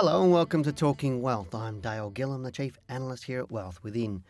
Hello and welcome to Talking Wealth. I'm Dale Gillham, the Chief Analyst here at Wealth Within.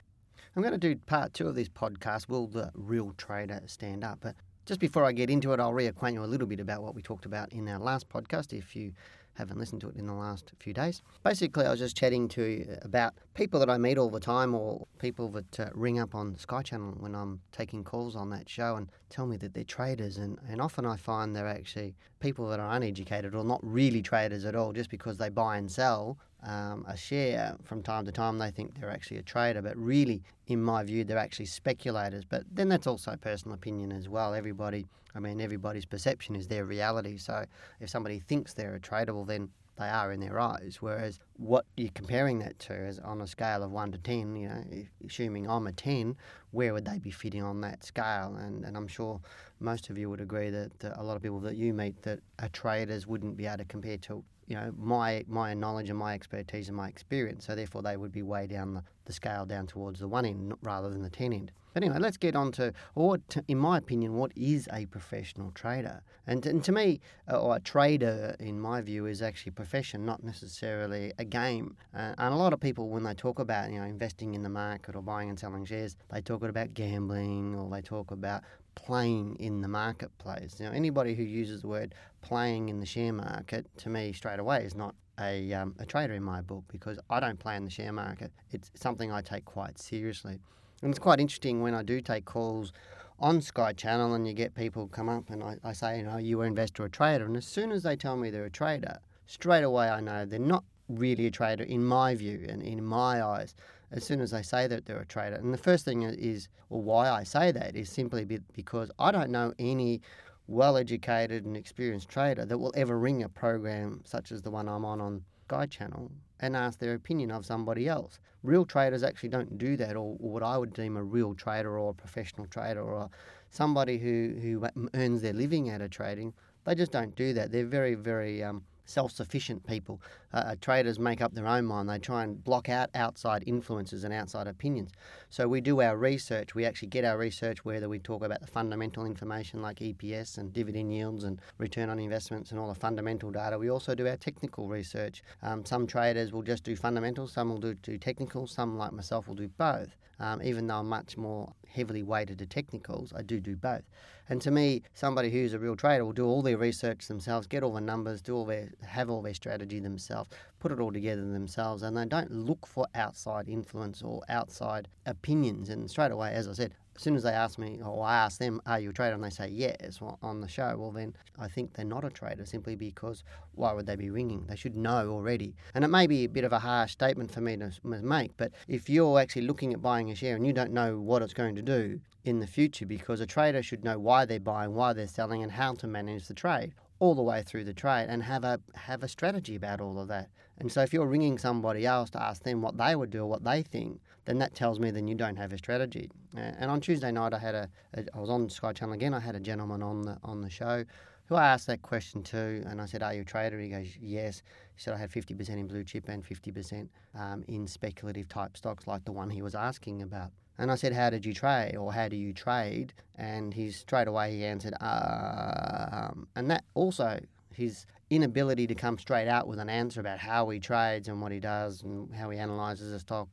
I'm going to do part two of this podcast, Will the Real Trader Stand Up? But just before I get into it, I'll reacquaint you a little bit about what we talked about in our last podcast. If you haven't listened to it in the last few days. Basically, I was just chatting to about people that I meet all the time or people that uh, ring up on Sky Channel when I'm taking calls on that show and tell me that they're traders. And, and often I find they're actually people that are uneducated or not really traders at all just because they buy and sell um, a share from time to time. They think they're actually a trader, but really, in my view, they're actually speculators. But then that's also personal opinion as well. Everybody, I mean, everybody's perception is their reality. So if somebody thinks they're a trader, well, then they are in their eyes. Whereas what you're comparing that to is on a scale of one to ten, you know, assuming I'm a ten, where would they be fitting on that scale? And, and I'm sure most of you would agree that that a lot of people that you meet that are traders wouldn't be able to compare to you know my my knowledge and my expertise and my experience. So therefore, they would be way down the, the scale down towards the one end rather than the ten end. But anyway, let's get on to what, in my opinion, what is a professional trader? And, and to me, uh, or a trader, in my view, is actually a profession, not necessarily a game. Uh, and a lot of people, when they talk about you know investing in the market or buying and selling shares, they talk about gambling or they talk about playing in the marketplace. Now, anybody who uses the word playing in the share market, to me, straight away, is not a, um, a trader in my book because I don't play in the share market. It's something I take quite seriously. And it's quite interesting when I do take calls on Sky Channel and you get people come up and I, I say, you know, you are an investor or trader. And as soon as they tell me they're a trader, straight away I know they're not really a trader in my view and in my eyes as soon as they say that they're a trader. And the first thing is, or why I say that, is simply because I don't know any well educated and experienced trader that will ever ring a program such as the one I'm on on Sky Channel and ask their opinion of somebody else. Real traders actually don't do that, or, or what I would deem a real trader or a professional trader or somebody who, who earns their living out of trading. They just don't do that. They're very, very um, self sufficient people. Uh, uh, traders make up their own mind. They try and block out outside influences and outside opinions. So we do our research. We actually get our research whether we talk about the fundamental information like EPS and dividend yields and return on investments and all the fundamental data. We also do our technical research. Um, some traders will just do fundamentals, some will do, do technical, some like myself will do both. Um, even though I'm much more heavily weighted to technicals, I do do both. And to me, somebody who's a real trader will do all their research themselves, get all the numbers, do all their, have all their strategy themselves, put it all together themselves, and they don't look for outside influence or outside opinions. And straight away, as I said, as soon as they ask me, or I ask them, are you a trader? And they say yes on the show, well, then I think they're not a trader simply because why would they be ringing? They should know already. And it may be a bit of a harsh statement for me to make, but if you're actually looking at buying a share and you don't know what it's going to do in the future, because a trader should know why they're buying, why they're selling, and how to manage the trade all the way through the trade and have a have a strategy about all of that. And so if you're ringing somebody else to ask them what they would do or what they think, then that tells me then you don't have a strategy. And on Tuesday night I had a, a I was on Sky Channel again. I had a gentleman on the on the show who I asked that question to, and I said, "Are you a trader?" He goes, "Yes." He said, "I had 50% in blue chip and 50% um, in speculative type stocks like the one he was asking about." And I said, How did you trade? Or how do you trade? And he straight away he answered, um, and that also his inability to come straight out with an answer about how he trades and what he does and how he analyzes a stock,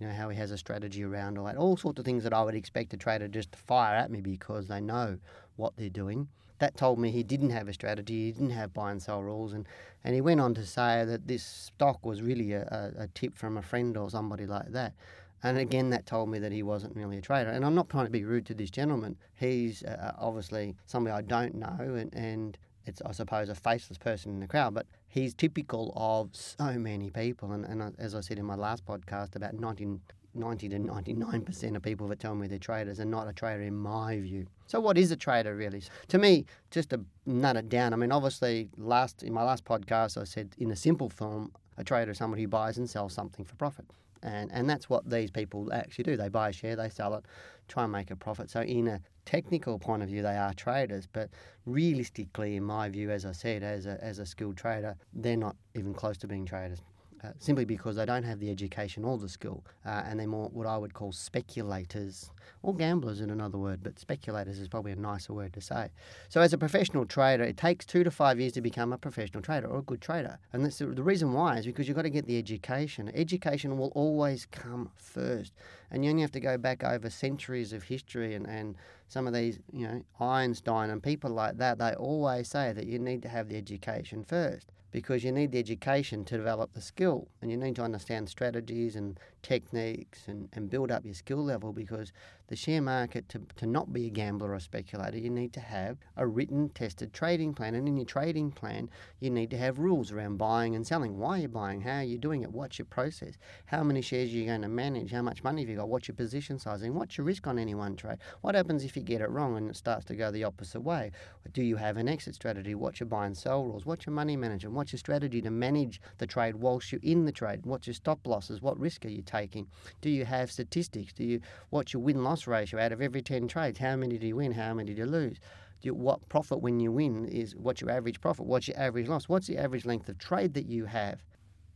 you know, how he has a strategy around all that, all sorts of things that I would expect a trader just to fire at me because they know what they're doing. That told me he didn't have a strategy, he didn't have buy and sell rules, and, and he went on to say that this stock was really a, a, a tip from a friend or somebody like that. And again, that told me that he wasn't really a trader. And I'm not trying to be rude to this gentleman. He's uh, obviously somebody I don't know, and, and it's, I suppose, a faceless person in the crowd, but he's typical of so many people. And, and as I said in my last podcast, about 90, 90 to 99% of people that tell me they're traders are not a trader in my view. So what is a trader really? To me, just to nut it down, I mean, obviously, last in my last podcast, I said in a simple form, a trader is somebody who buys and sells something for profit. And, and that's what these people actually do. They buy a share, they sell it, try and make a profit. So, in a technical point of view, they are traders. But realistically, in my view, as I said, as a, as a skilled trader, they're not even close to being traders. Uh, simply because they don't have the education or the skill, uh, and they're more what I would call speculators or gamblers in another word, but speculators is probably a nicer word to say. So, as a professional trader, it takes two to five years to become a professional trader or a good trader, and that's the, the reason why is because you've got to get the education. Education will always come first, and you only have to go back over centuries of history and, and some of these, you know, Einstein and people like that. They always say that you need to have the education first because you need the education to develop the skill and you need to understand strategies and techniques and, and build up your skill level because the share market, to, to not be a gambler or speculator, you need to have a written, tested trading plan. And in your trading plan, you need to have rules around buying and selling. Why are you buying? How are you doing it? What's your process? How many shares are you going to manage? How much money have you got? What's your position sizing? What's your risk on any one trade? What happens if you get it wrong and it starts to go the opposite way? Do you have an exit strategy? What's your buy and sell rules? What's your money management? What's your strategy to manage the trade whilst you're in the trade? What's your stop losses? What risk are you taking? Do you have statistics? Do you what's your win loss ratio out of every ten trades? How many do you win? How many do you lose? Do you, what profit when you win is what's your average profit? What's your average loss? What's the average length of trade that you have?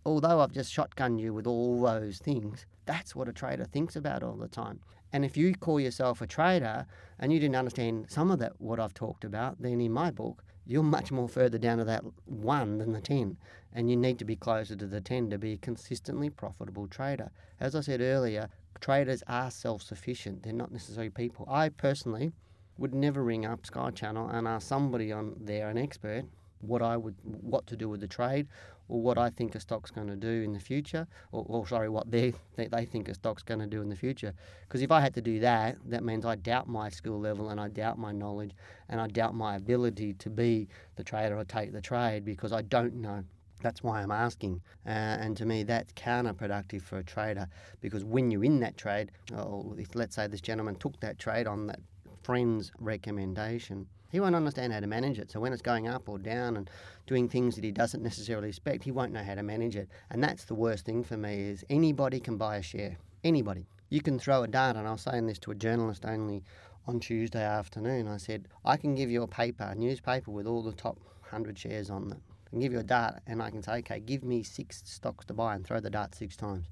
Although I've just shotgunned you with all those things, that's what a trader thinks about all the time. And if you call yourself a trader and you didn't understand some of that what I've talked about, then in my book, you're much more further down to that one than the 10. And you need to be closer to the 10 to be a consistently profitable trader. As I said earlier, traders are self sufficient, they're not necessarily people. I personally would never ring up Sky Channel and ask somebody on there, an expert, what I would, what to do with the trade, or what I think a stock's going to do in the future, or, or sorry, what they they think a stock's going to do in the future. Because if I had to do that, that means I doubt my skill level and I doubt my knowledge and I doubt my ability to be the trader or take the trade because I don't know. That's why I'm asking. Uh, and to me, that's counterproductive for a trader because when you're in that trade, or if let's say this gentleman took that trade on that friend's recommendation, he won't understand how to manage it. So when it's going up or down and doing things that he doesn't necessarily expect, he won't know how to manage it. And that's the worst thing for me is anybody can buy a share. Anybody. You can throw a dart, and I was saying this to a journalist only on Tuesday afternoon. I said, I can give you a paper, a newspaper with all the top 100 shares on it. I can give you a dart, and I can say, okay, give me six stocks to buy and throw the dart six times.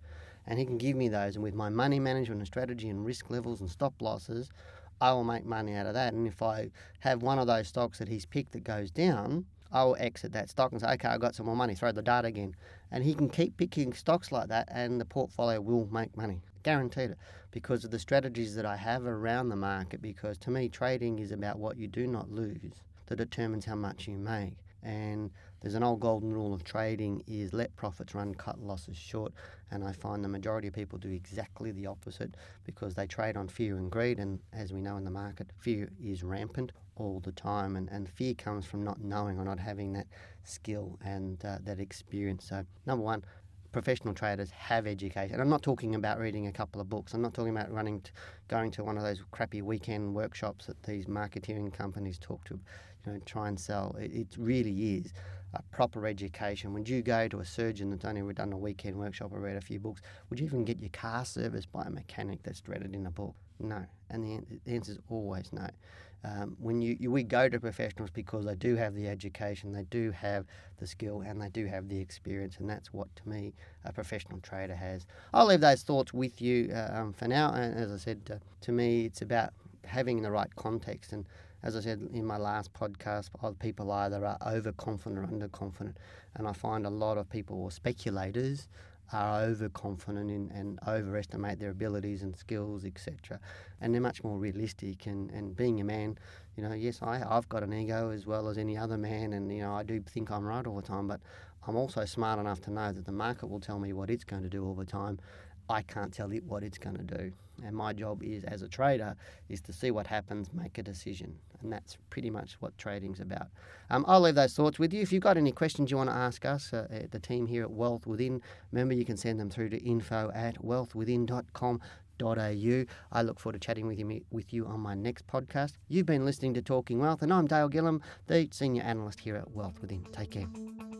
And he can give me those, and with my money management and strategy and risk levels and stop losses, I will make money out of that. And if I have one of those stocks that he's picked that goes down, I will exit that stock and say, okay, I've got some more money, throw the dart again. And he can keep picking stocks like that, and the portfolio will make money. Guaranteed it. Because of the strategies that I have around the market, because to me, trading is about what you do not lose that determines how much you make. And there's an old golden rule of trading is let profits run, cut losses short. And I find the majority of people do exactly the opposite because they trade on fear and greed. And as we know in the market, fear is rampant all the time. And, and fear comes from not knowing or not having that skill and uh, that experience. So, number one, professional traders have education. And I'm not talking about reading a couple of books. I'm not talking about running, to, going to one of those crappy weekend workshops that these marketeering companies talk to, you know, try and sell. It, it really is a proper education. Would you go to a surgeon that's only done a weekend workshop or read a few books? Would you even get your car serviced by a mechanic that's dreaded in a book? No. And the, the answer is always no. Um, when you, you, we go to professionals because they do have the education, they do have the skill, and they do have the experience, and that's what to me a professional trader has. I'll leave those thoughts with you uh, um, for now. And as I said, uh, to me, it's about having the right context and as I said in my last podcast, people either are overconfident or underconfident. And I find a lot of people or speculators are overconfident in, and overestimate their abilities and skills, etc. And they're much more realistic. And, and being a man, you know, yes, I, I've got an ego as well as any other man, and, you know, I do think I'm right all the time, but I'm also smart enough to know that the market will tell me what it's going to do all the time. I can't tell it what it's going to do. And my job is, as a trader, is to see what happens, make a decision. And that's pretty much what trading's about. Um, I'll leave those thoughts with you. If you've got any questions you want to ask us, uh, the team here at Wealth Within, remember you can send them through to info at wealthwithin.com. Au. I look forward to chatting with you with you on my next podcast. You've been listening to Talking Wealth, and I'm Dale Gillham, the senior analyst here at Wealth Within. Take care.